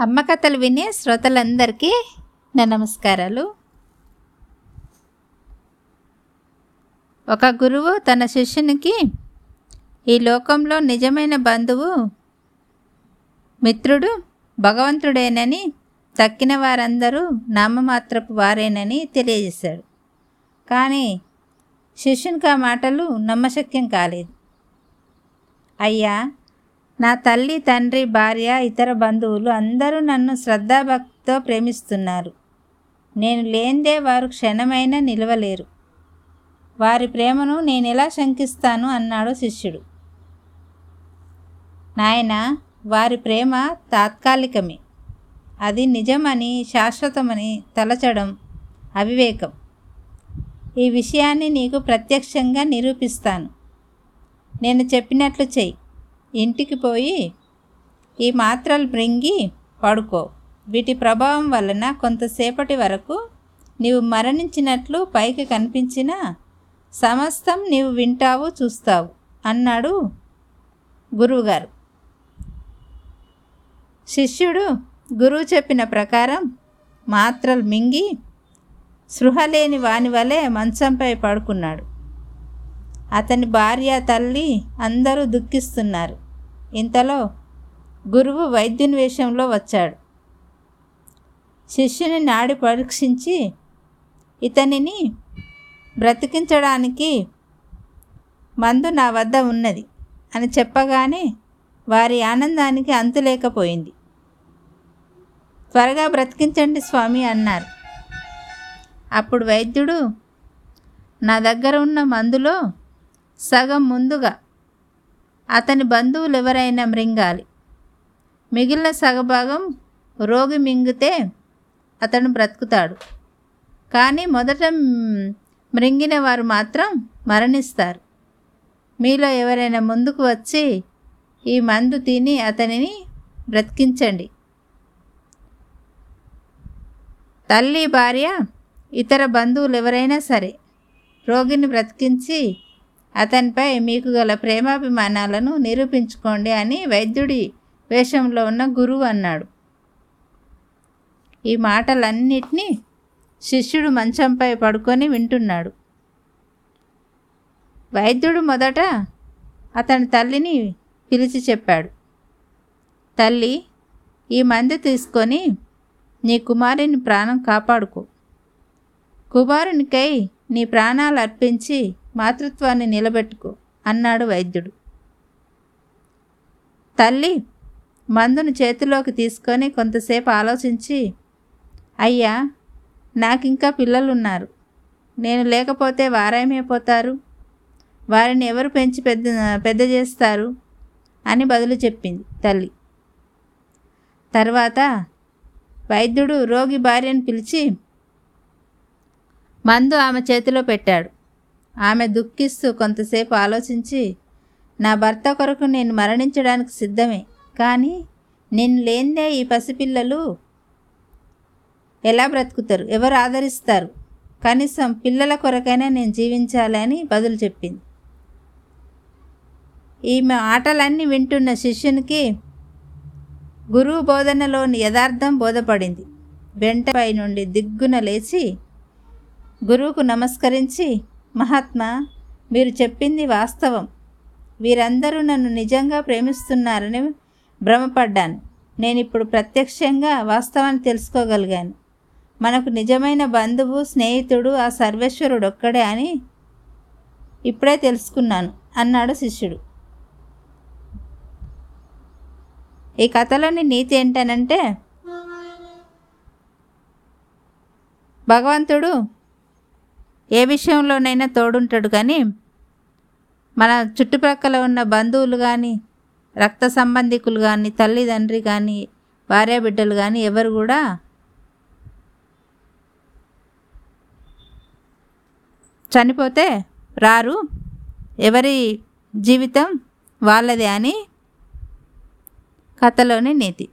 అమ్మ కథలు వినే శ్రోతలందరికీ నా నమస్కారాలు. ఒక గురువు తన శిష్యునికి ఈ లోకంలో నిజమైన బంధువు మిత్రుడు భగవంతుడేనని తక్కిన వారందరూ నామమాత్రపు వారేనని తెలియజేశాడు. కానీ శిష్యునికి ఆ మాటలు నమ్మశక్యం కాలేదు. అయ్యా నా తల్లి తండ్రి భార్య ఇతర బంధువులు అందరూ నన్ను శ్రద్ధాభక్తితో ప్రేమిస్తున్నారు. నేను లేందే వారు క్షణమైనా నిలవలేరు. వారి ప్రేమను నేను ఎలా శంకిస్తాను అన్నాడు శిష్యుడు. నాయన వారి ప్రేమ తాత్కాలికమే. అది నిజమని శాశ్వతమని తలచడం అవివేకం. ఈ విషయాన్ని నీకు ప్రత్యక్షంగా నిరూపిస్తాను. నేను చెప్పినట్లు చెయ్యి. ఇంటికి పోయి ఈ మాత్రలు మృంగి పడుకో. వీటి ప్రభావం వలన కొంతసేపటి వరకు నీవు మరణించినట్లు పైకి కనిపించిన సమస్తం నీవు వింటావు చూస్తావు అన్నాడు గురువుగారు. శిష్యుడు గురువు చెప్పిన ప్రకారం మాత్రలు మింగి సృహలేని లేని వాని వలె మంచంపై పడుకున్నాడు. అతని భార్య తల్లి అందరూ దుఃఖిస్తున్నారు. ఇంతలో గురువు వైద్యుని వేషంలో వచ్చాడు. శిష్యుని నాడి పరీక్షించి ఇతనిని బ్రతికించడానికి మందు నా వద్ద ఉన్నది అని చెప్పగానే వారి ఆనందానికి అంతు లేకపోయింది. త్వరగా బ్రతికించండి స్వామి అన్నారు. అప్పుడు వైద్యుడు నా దగ్గర ఉన్న మందులో సగం ముందుగా అతని బంధువులు ఎవరైనా మృంగాలి. మిగిలిన సగభాగం రోగి మింగితే అతను బ్రతుకుతాడు. కానీ మొదట మృంగిన వారు మాత్రం మరణిస్తారు. మీలో ఎవరైనా ముందుకు వచ్చి ఈ మందు తిని అతనిని బ్రతికించండి. తల్లి భార్య ఇతర బంధువులు ఎవరైనా సరే రోగిని బ్రతికించి అతనిపై మీకు గల ప్రేమాభిమానాలను నిరూపించుకోండి అని వైద్యుడి వేషంలో ఉన్న గురువు అన్నాడు. ఈ మాటలన్నిటినీ శిష్యుడు మంచంపై పడుకొని వింటున్నాడు. వైద్యుడు మొదట అతని తల్లిని పిలిచి చెప్పాడు. తల్లి ఈ మందు తీసుకొని నీ కుమారుని ప్రాణం కాపాడుకో. కుమారునికై నీ ప్రాణాలు అర్పించి మాతృత్వాన్ని నిలబెట్టుకో అన్నాడు వైద్యుడు. తల్లి మందును చేతిలోకి తీసుకొని కొంతసేపు ఆలోచించి అయ్యా నాకింకా పిల్లలున్నారు. నేను లేకపోతే వారేమైపోతారు వారిని ఎవరు పెంచి పెద్ద పెద్ద చేస్తారు అని బదులు చెప్పింది తల్లి. తర్వాత వైద్యుడు రోగి భార్యను పిలిచి మందు ఆమె చేతిలో పెట్టాడు. ఆమె దుఃఖిస్తూ కొంతసేపు ఆలోచించి నా భర్త కొరకు నేను మరణించడానికి సిద్ధమే కానీ నేను లేనిదే ఈ పసిపిల్లలు ఎలా బ్రతుకుతారు? ఎవరు ఆదరిస్తారు? కనీసం పిల్లల కొరకైనా నేను జీవించాలని బదులు చెప్పింది. ఈమె ఆటలన్నీ వింటున్న శిష్యునికి గురువు బోధనలోని యథార్థం బోధపడింది. వెంటపై నుండి దిగ్గున లేచి గురువుకు నమస్కరించి మహాత్మా మీరు చెప్పింది వాస్తవం. వీరందరూ నన్ను నిజంగా ప్రేమిస్తున్నారని భ్రమపడ్డాను. నేను ఇప్పుడు ప్రత్యక్షంగా వాస్తవాన్ని తెలుసుకోగలిగాను. మనకు నిజమైన బంధువు స్నేహితుడు ఆ సర్వేశ్వరుడు ఒక్కడే అని ఇప్పుడే తెలుసుకున్నాను అన్నాడు శిష్యుడు. ఈ కథలోని నీతి ఏంటనంటే భగవంతుడు ఏ విషయంలోనైనా తోడుంటాడు కానీ మన చుట్టుప్రక్కల ఉన్న బంధువులు కానీ రక్త సంబంధికులు కానీ తల్లిదండ్రి కానీ భార్య బిడ్డలు కానీ ఎవరు కూడా చనిపోతే రారు. ఎవరి జీవితం వాళ్ళదే అని కథలోని నీతి.